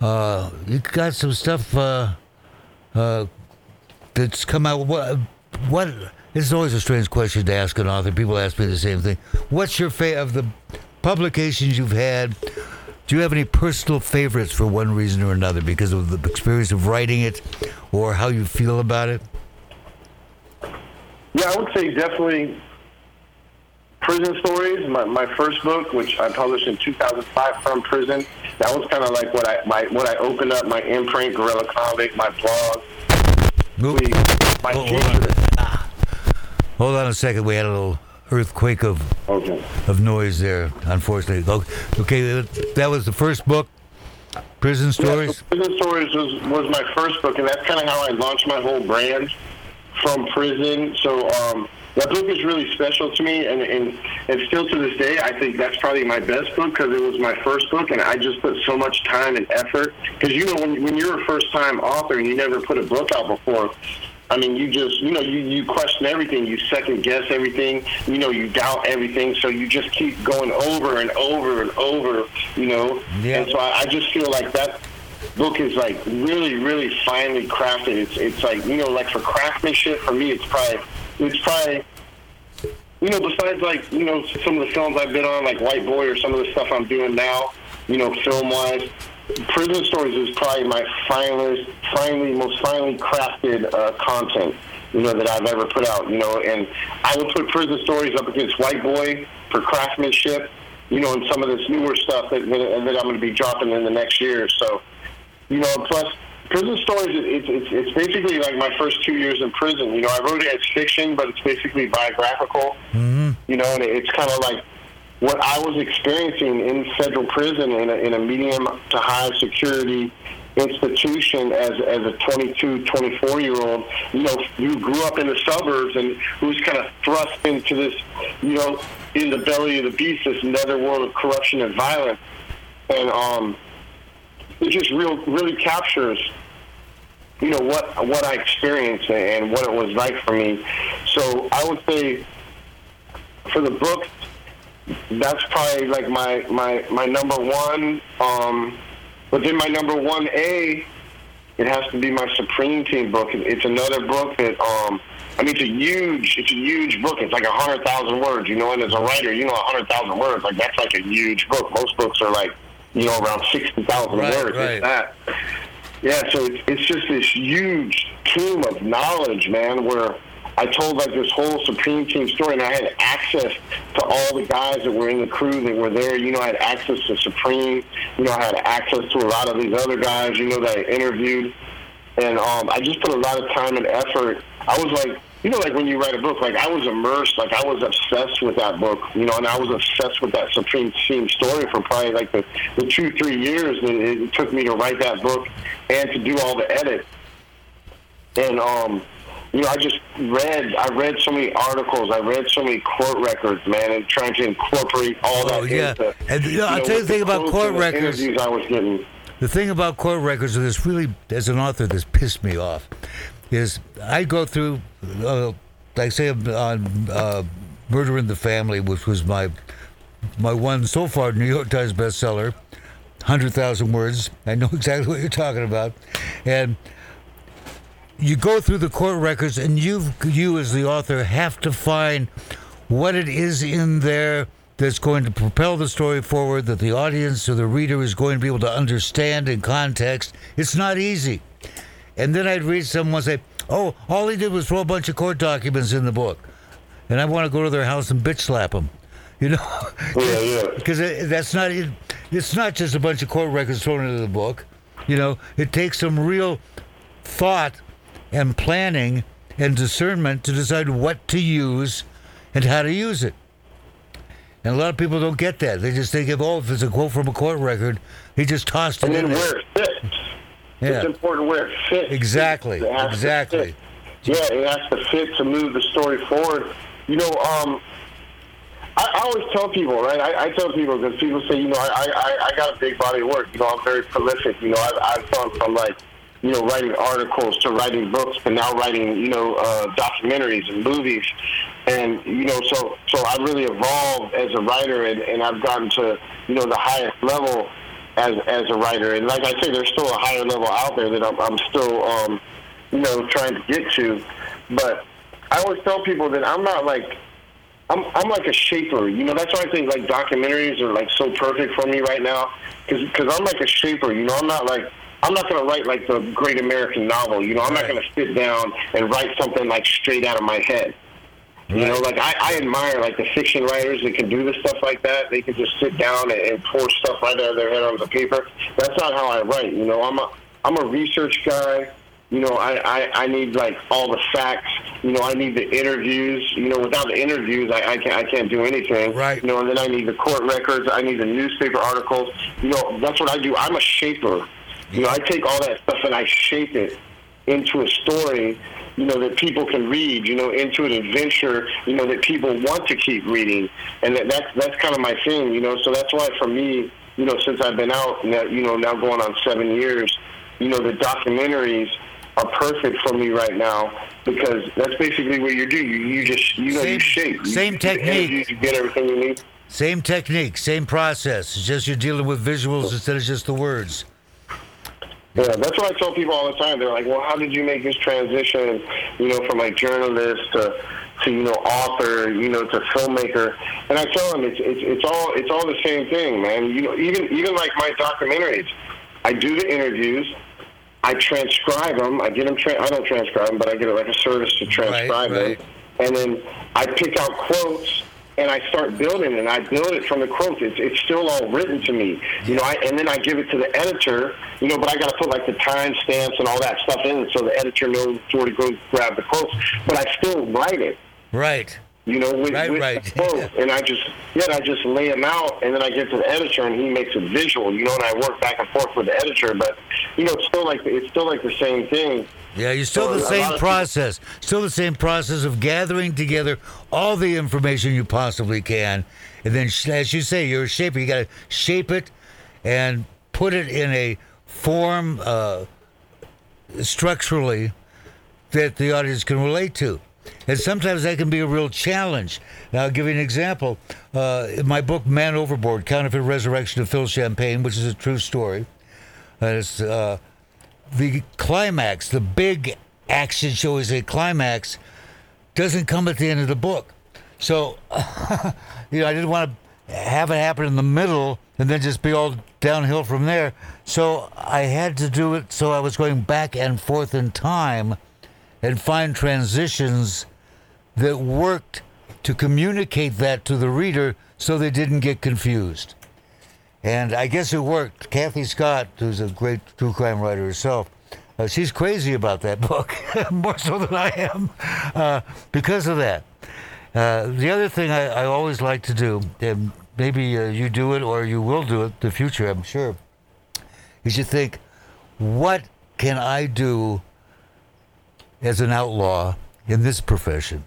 Uh, you got some stuff uh, uh, that's come out. What? What? This is always a strange question to ask an author. People ask me the same thing. What's your fa- of the publications you've had? Do you have any personal favorites for one reason or another because of the experience of writing it or how you feel about it? Yeah, I would say definitely Prison Stories, my, my first book, which I published in 2005 from prison. That was kind of like what I my what I opened up my imprint, Gorilla Convict, my blog. Oop. We, my Oh, hold, on. hold on a second. We had a little earthquake of, Okay. of noise there, unfortunately. Okay, that was the first book, Prison Yeah, Stories. so Prison Stories was, was my first book, and that's kind of how I launched my whole brand from prison. So um, that book is really special to me, and, and, and still to this day, I think that's probably my best book because it was my first book, and I just put so much time and effort. Because, you know, when, when you're a first-time author and you never put a book out before, I mean, you just, you know, you, you question everything. You second guess everything. You know, you doubt everything. So you just keep going over and over and over, you know. Yeah. And so I, I just feel like that book is like really, really finely crafted. It's, it's like, you know, like for craftsmanship, for me, it's probably, it's probably, you know, besides like, you know, some of the films I've been on, like White Boy or some of the stuff I'm doing now, you know, film-wise, Prison Stories is probably my finest, finally, most finely crafted uh, content, you know, that I've ever put out, you know, and I would put Prison Stories up against White Boy for craftsmanship, you know, and some of this newer stuff that, that, that I'm going to be dropping in the next year. So, you know, plus Prison Stories, it's, it's, it's basically like my first two years in prison. You know, I wrote it as fiction, but it's basically biographical. Mm-hmm. You know, and it's kind of like what I was experiencing in federal prison in a, in a medium to high security institution as, as a 22, 24 year old, you know, who grew up in the suburbs and who's kind of thrust into this, you know, in the belly of the beast, this netherworld of corruption and violence. And um, it just real, really captures you know what what I experienced and what it was like for me. So I would say for the book, that's probably like my my my number one. Um, but then my number one A, it has to be my Supreme Team book. It's another book that um. I mean, it's a huge, it's a huge book. It's like a hundred thousand words, you know. And as a writer, you know, a hundred thousand words, like that's like a huge book. Most books are like, you know, around sixty thousand Right, words. right. It's that. Yeah, so it's, just this huge tomb of knowledge, man, where I told like this whole Supreme Team story, and I had access to all the guys that were in the crew that were there. You know, I had access to Supreme. You know, I had access to a lot of these other guys. You know, that I interviewed, and um, I just put a lot of time and effort. I was like, you know, like when you write a book, like I was immersed, like I was obsessed with that book, you know, and I was obsessed with that Supreme Team story for probably like the, the two, three years that it took me to write that book and to do all the edit. And um, you know, I just read, I read so many articles, I read so many court records, man, and trying to incorporate all Oh, that yeah. into. And, you know, I'll tell you the thing about court records. I was getting. The thing about court records that's really, as an author, this pissed me off, is I go through, uh, like say on uh, Murder in the Family, which was my my one so far New York Times bestseller, hundred thousand words. I know exactly what you're talking about, and you go through the court records, and you you as the author have to find what it is in there that's going to propel the story forward that the audience or the reader is going to be able to understand in context. It's not easy. And then I'd read someone say, "Oh, all he did was throw a bunch of court documents in the book," and I want to go to their house and bitch slap them. You know, Yeah, yeah. because that's not it, it's not just a bunch of court records thrown into the book. You know, it takes some real thought and planning and discernment to decide what to use and how to use it. And a lot of people don't get that. They just think of, oh, if it's a quote from a court record, he just tossed it And then in there. where it fits. Yeah. It's important where it fits. Exactly, It exactly. Yeah, it has to fit to move the story forward. You know, um, I, I always tell people, right? I, I tell people because people say, you know, I, I, I got a big body of work. You know, I'm very prolific. You know, I've, I've gone from like, you know, writing articles to writing books to now writing, you know, uh, documentaries and movies. And, you know, so, so I really evolved as a writer and, and I've gotten to, you know, the highest level as, as a writer. And like I say, there's still a higher level out there that I'm, I'm still, um, you know, trying to get to. But I always tell people that I'm not like, I'm I'm like a shaper. You know, that's why I think like documentaries are like so perfect for me right now because because I'm like a shaper. You know, I'm not like I'm not gonna write like the great American novel. You know, I'm not gonna sit down and write something like straight out of my head. You know, like I, I admire like the fiction writers that can do the stuff like that. They can just sit down and, and pour stuff right out of their head onto paper. That's not how I write. You know, I'm a I'm a research guy. You know, I, I, I need like all the facts. You know, I need the interviews. You know, without the interviews, I, I can't I can't do anything. Right. You know, and then I need the court records. I need the newspaper articles. You know, that's what I do. I'm a shaper. You know, I take all that stuff and I shape it into a story, you know, that people can read, you know, into an adventure, you know, that people want to keep reading. And that, that's, that's kind of my thing, you know, so that's why for me, you know, since I've been out, now, you know, now going on seven years, you know, the documentaries are perfect for me right now because that's basically what you do. You, you just, you know, Same- you shape. Same you technique. interviews, You get everything you need. Same technique, same process. It's just you're dealing with visuals instead of just the words. Yeah, that's what I tell people all the time. They're like, "Well, how did you make this transition, you know, from like journalist to, to you know, author, you know, to filmmaker?" And I tell them it's it's it's all it's all the same thing, man. You know, even even like my documentaries, I do the interviews, I transcribe them, I get them. Tra- I don't transcribe them, but I get like a service to transcribe right. them, and then I pick out quotes and I start building, and I build it from the quotes. It's, it's still all written to me, you know. I, and then I give it to the editor, you know. But I got to put like the time stamps and all that stuff in, so the editor knows where to go grab the quotes. But I still write it, Right. you know, with, Right, with right. the quotes, and I just yeah, I just lay them out, and then I get to the editor, and he makes it visual, you know. And I work back and forth with the editor, but you know, it's still like it's still like the same thing. Yeah, you're still So the same process. Still the same process of gathering together all the information you possibly can. And then, as you say, you're a shaper. You got to shape it and put it in a form uh, structurally that the audience can relate to. And sometimes that can be a real challenge. Now, I'll give you an example. Uh, in my book, Man Overboard Counterfeit Resurrection of Phil Champagne, which is a true story, uh, it's, uh, the climax, the big action show is a climax, doesn't come at the end of the book. So, you know, I didn't want to have it happen in the middle and then just be all downhill from there. So I had to do it so I was going back and forth in time and find transitions that worked to communicate that to the reader so they didn't get confused. And I guess it worked. Cathy Scott, who's a great true crime writer herself, uh, she's crazy about that book, more so than I am, uh, because of that. Uh, the other thing I, I always like to do, and maybe uh, you do it or you will do it in the future, I'm sure, is you think, what can I do as an outlaw in this profession?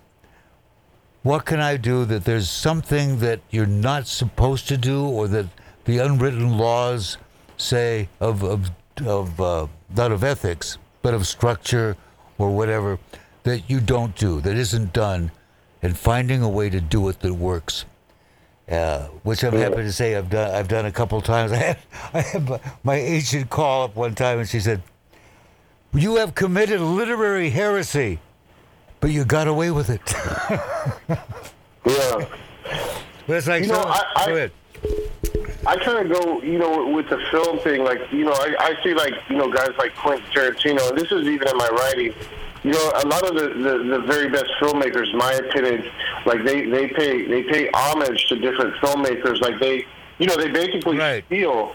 What can I do that there's something that you're not supposed to do or that the unwritten laws say of, of, of uh, not of ethics, but of structure or whatever that you don't do, that isn't done, and finding a way to do it that works. uh, which I'm happy to say I've done. I've done a couple times. I had, I had my, agent call up one time and she said, "You have committed literary heresy, but you got away with it." Yeah. but it's like, You know, so, I- I- go ahead. I kind of go, you know, with the film thing. Like, you know, I, I see like, you know, guys like Quentin Tarantino, and this is even in my writing. You know, a lot of the, the, the very best filmmakers, in my opinion, like they, they pay they pay homage to different filmmakers. Like they, you know, they basically Right. steal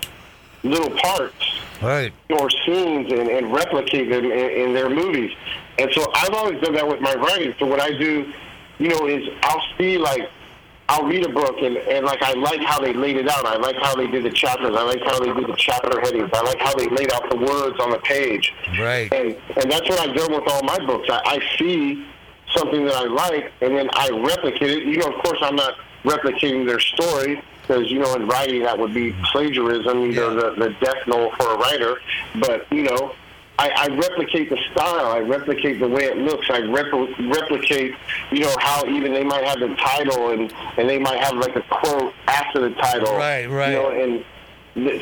little parts Right. or scenes and, and replicate them in, in their movies. And so I've always done that with my writing. So what I do, you know, is I'll see like I'll read a book and, and like I like how they laid it out. I like how they did the chapters. I like how they did the chapter headings. I like how they laid out the words on the page. Right. And and that's what I've done with all my books. I, I see something that I like and then I replicate it. You know, of course I'm not replicating their story because you know in writing that would be plagiarism, you know, Yeah. the, the death knell for a writer. But you know, I, I replicate the style. I replicate the way it looks. I repl- replicate, you know, how even they might have the title and and they might have like a quote after the title. Right, right. You know, and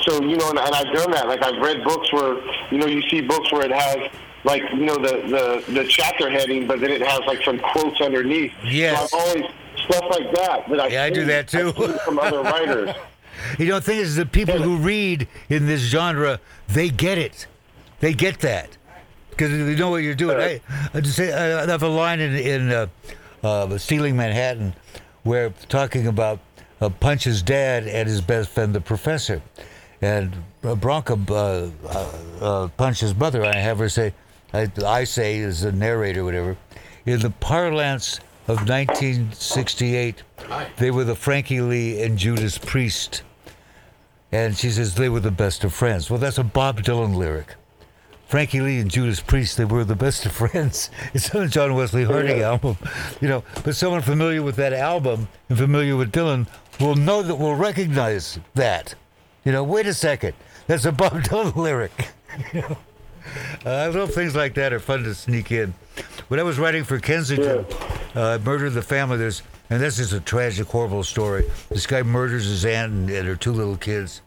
so you know, and, and I've done that. Like I've read books where you know you see books where it has like you know the the the chapter heading, but then it has like some quotes underneath. Yes. So I've always stuff like that. that I Yeah, I do that too. From other writers. You know, the thing is, the people who read in this genre, they get it. They get that because they know what you're doing. I, I just say I have a line in in uh, uh, Stealing Manhattan where talking about uh, Punch's dad and his best friend, the professor, and uh, Bronco uh, uh, uh, Punch's mother. I have her say, I, I say as a narrator, whatever, in the parlance of 1968, they were the Frankie Lee and Judas Priest. And she says they were the best of friends. Well, that's a Bob Dylan lyric. Frankie Lee and Judas Priest, they were the best of friends. It's on a John Wesley Harding album, you know. But someone familiar with that album and familiar with Dylan will know that will recognize that. You know, wait a second, that's a Bob Dylan lyric. you know, uh, little things like that are fun to sneak in. When I was writing for Kensington, uh, Murder in the Family, there's and this is a tragic, horrible story. This guy murders his aunt and, and her two little kids.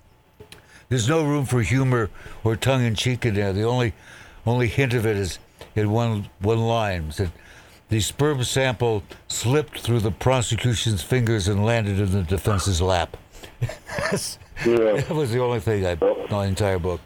There's no room for humor or tongue in cheek in there. The only only hint of it is in one one line. It said, the sperm sample slipped through the prosecution's fingers and landed in the defense's lap. Yeah. That was the only thing I know in the entire book.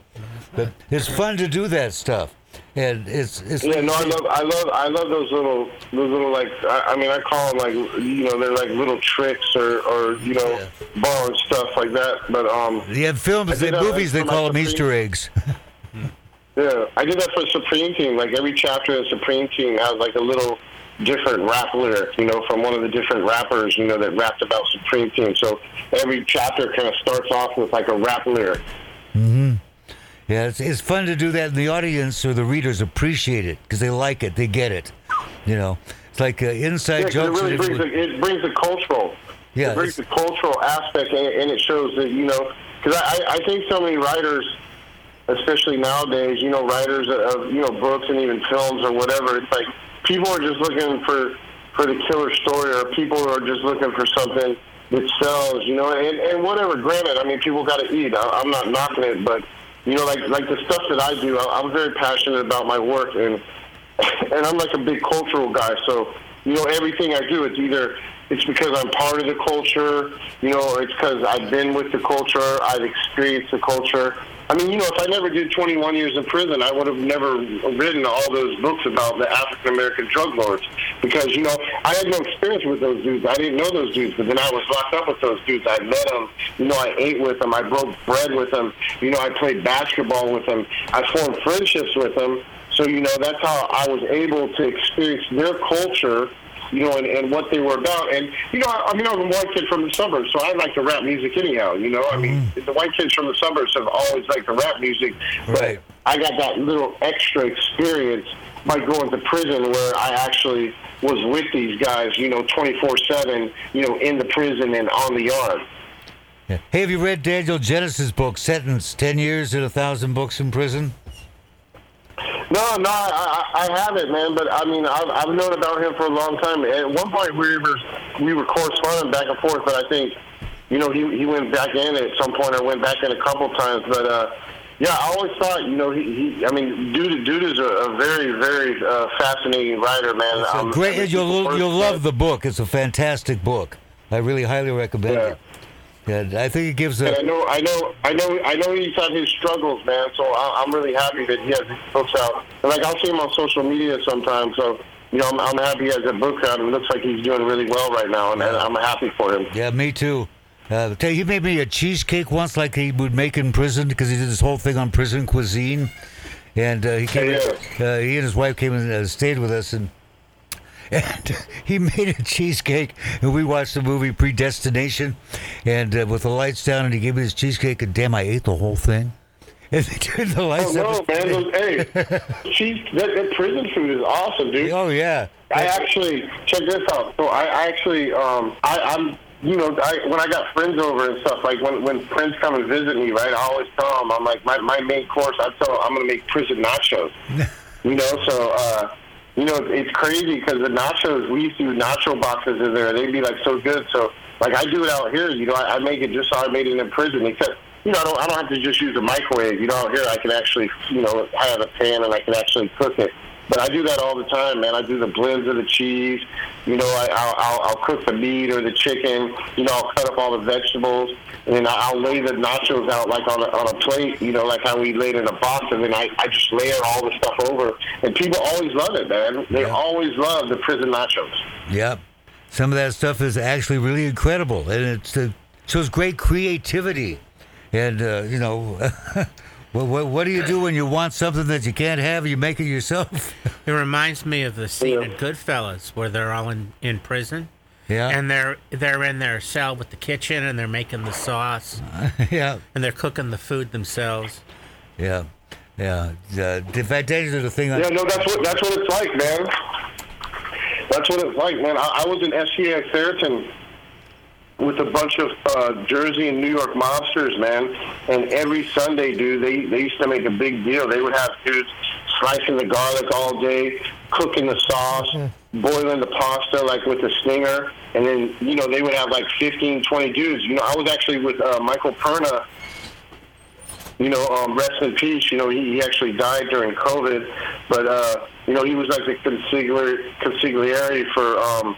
But it's fun to do that stuff. And it's it's Yeah, no, I love, I love, I love those little, those little like, I, I mean, I call them like, you know, they're like little tricks or, or you know, Yeah. and stuff like that. But um, have films, they movies, they call them Easter eggs. yeah, I did that for Supreme Team. Like every chapter of Supreme Team has like a little different rap lyric, you know, from one of the different rappers, you know, that rapped about Supreme Team. So every chapter kind of starts off with like a rap lyric. Yeah, it's, it's fun to do that, and the audience or the readers appreciate it because they like it, they get it. You know, it's like uh, inside Yeah, jokes. it really brings the, it brings the cultural. Yeah, it brings the cultural aspect, and, and it shows that you know. Because I, I I think so many writers, especially nowadays, you know, writers of you know books and even films or whatever. It's like people are just looking for for the killer story, or people are just looking for something that sells. You know, and and whatever. Granted, I mean, people got to eat. I, I'm not knocking it, but you know, like like the stuff that I do, I, I'm very passionate about my work and and I'm like a big cultural guy, so you know everything I do, it's either it's because I'm part of the culture, you know, or it's because I've been with the culture, I've experienced the culture. I mean, you know, if I never did 21 years in prison, I would have never written all those books about the African American drug lords because you know I had no experience with those dudes. I didn't know those dudes, but then I was locked up with those dudes. I met them, you know, I ate with them, I broke bread with them, you know, I played basketball with them, I formed friendships with them. So, you know, that's how I was able to experience their culture, you know, and, and what they were about. And, you know, I, I mean, I'm a white kid from the suburbs, so I like to rap music anyhow, you know. I mean, mm. the white kids from the suburbs have always liked to rap music. But Right. I got that little extra experience by going to prison where I actually was with these guys, you know, 24-7, you know, in the prison and on the yard. Yeah. Hey, have you read Daniel Genis' book, Sentence, 10 Years and a Thousand Books in Prison? No, no, I, I I haven't, man. But I mean, I've, I've known about him for a long time. At one point, we were we were corresponding back and forth, but I think you know, he he went back in at some point, or went back in a couple times. But uh, yeah, I always thought, you know, he, he I mean, dude, dude is a, a very, very uh, fascinating writer, man. It's a Um, great. I mean, You'll you'll love the book. It's a fantastic book. I really highly recommend Yeah. it. And I think it gives And I a. know, I know, I know, I know he's had his struggles, man. So I, I'm really happy that he has his books out. And like I'll see him on social media sometimes. So you know, I'm, I'm happy he has a book out. It looks like he's doing really well right now, and, and I'm happy for him. Yeah, me too. Uh, you, he made me a cheesecake once, like he would make in prison, because he did this whole thing on prison cuisine. And uh, he came. Yeah, Uh, he and his wife came and uh, stayed with us, and and he made a cheesecake, and we watched the movie Predestination, and uh, with the lights down, and he gave me this cheesecake, and damn, I ate the whole thing. And they turned the Oh lights no, up. man! Those, hey, cheese, that, that prison food is awesome, dude. Oh yeah. I actually check this out. So I, I actually, um, I, I'm, you know, I, when I got friends over and stuff, like when when friends come and visit me, right? I always tell them, I'm like, my my main course. I tell them I'm gonna make prison nachos. you know, so uh, you know, it's crazy because the nachos we used to do nacho boxes in there. They'd be like so good. So like I do it out here. You know, I, I make it just how I made it in prison, except. You know, I don't. I don't have to just use a microwave. You know, out here I can actually, you know, I have a pan and I can actually cook it. But I do that all the time, man. I do the blends of the cheese. You know, I, I'll, I'll, I'll cook the meat or the chicken. You know, I'll cut up all the vegetables, and then I'll lay the nachos out like on a, on a plate. You know, like how we laid in a box, and then I, I just layer all the stuff over. And people always love it, man. They Yeah. always love the prison nachos. Yep. Some of that stuff is actually really incredible, and it uh, shows great creativity. And uh, you know, what, what, what do you do when you want something that you can't have? You make it yourself. It reminds me of the scene Yeah. in Goodfellas where they're all in, in prison. yeah. And they're they're in their cell with the kitchen and they're making the sauce yeah. and they're cooking the food themselves. Yeah. Yeah. Uh, in fact, that is the thing. on- Yeah, no, that's what that's what it's like, man. That's what it's like, man. I, I was in SCA at Fairton with a bunch of uh, Jersey and New York mobsters, man. And every Sunday, dude, they they used to make a big deal. They would have dudes slicing the garlic all day, cooking the sauce, boiling the pasta like with a stinger, and then you know they would have like 15, 20 dudes. You know, I was actually with uh, Michael Perna you know, um, rest in peace. You know, he, he actually died during COVID, but uh, you know, he was like the consigliere, consigliere for um,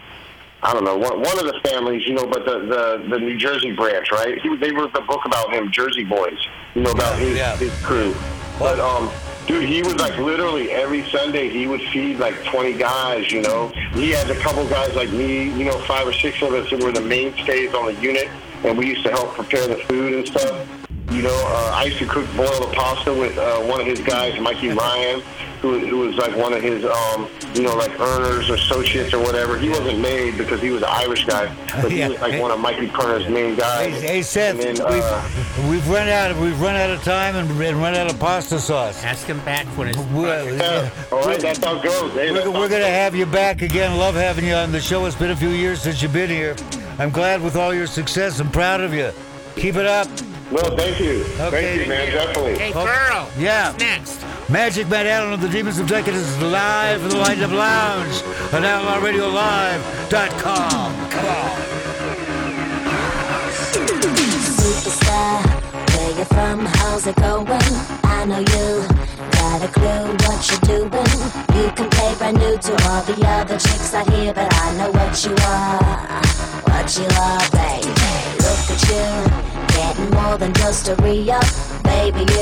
I don't know one, one of the families. You know, but the, the the New Jersey branch, right? He, they wrote the book about him, Jersey Boys. You know about his Yeah. his crew, but um. Dude, he was like literally every Sunday he would feed like 20 guys, you know. He had a couple guys like me, you know, five or six of us who were the mainstays on the unit, and we used to help prepare the food and stuff. You know, uh, I used to cook boiled pasta with uh, one of his guys, Mikey Ryan, who, who was like one of his, um, you know, like earners or associates or whatever. He wasn't made because he was an Irish guy, but he Yeah. was like one of Mikey Perna's main guys. Hey, hey Seth, then, uh, we've, we've run out. Of, we've run out of time and, and run out of pasta sauce. Ask him back when his We're, yeah, all right, that's how it goes. Hey, We're, we're going to have you back again. Love having you on the show. It's been a few years since you've been here. I'm glad with all your success. I'm proud of you. Keep it up. No, thank you. Okay. Thank you, man. Definitely. Hey, girl. yeah. What's next? Magic Matt Allen of the Demons of Decadence is live in the Light Up Lounge on OutLawRadioLive.com. Come on. Superstar, where you from? How's it going? I know you got a clue what you're doing. You can play brand new to all the other chicks out here, but I know what you are, what you are, baby. Look at you, getting more than just a re-up, baby. You